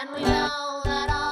And we know that all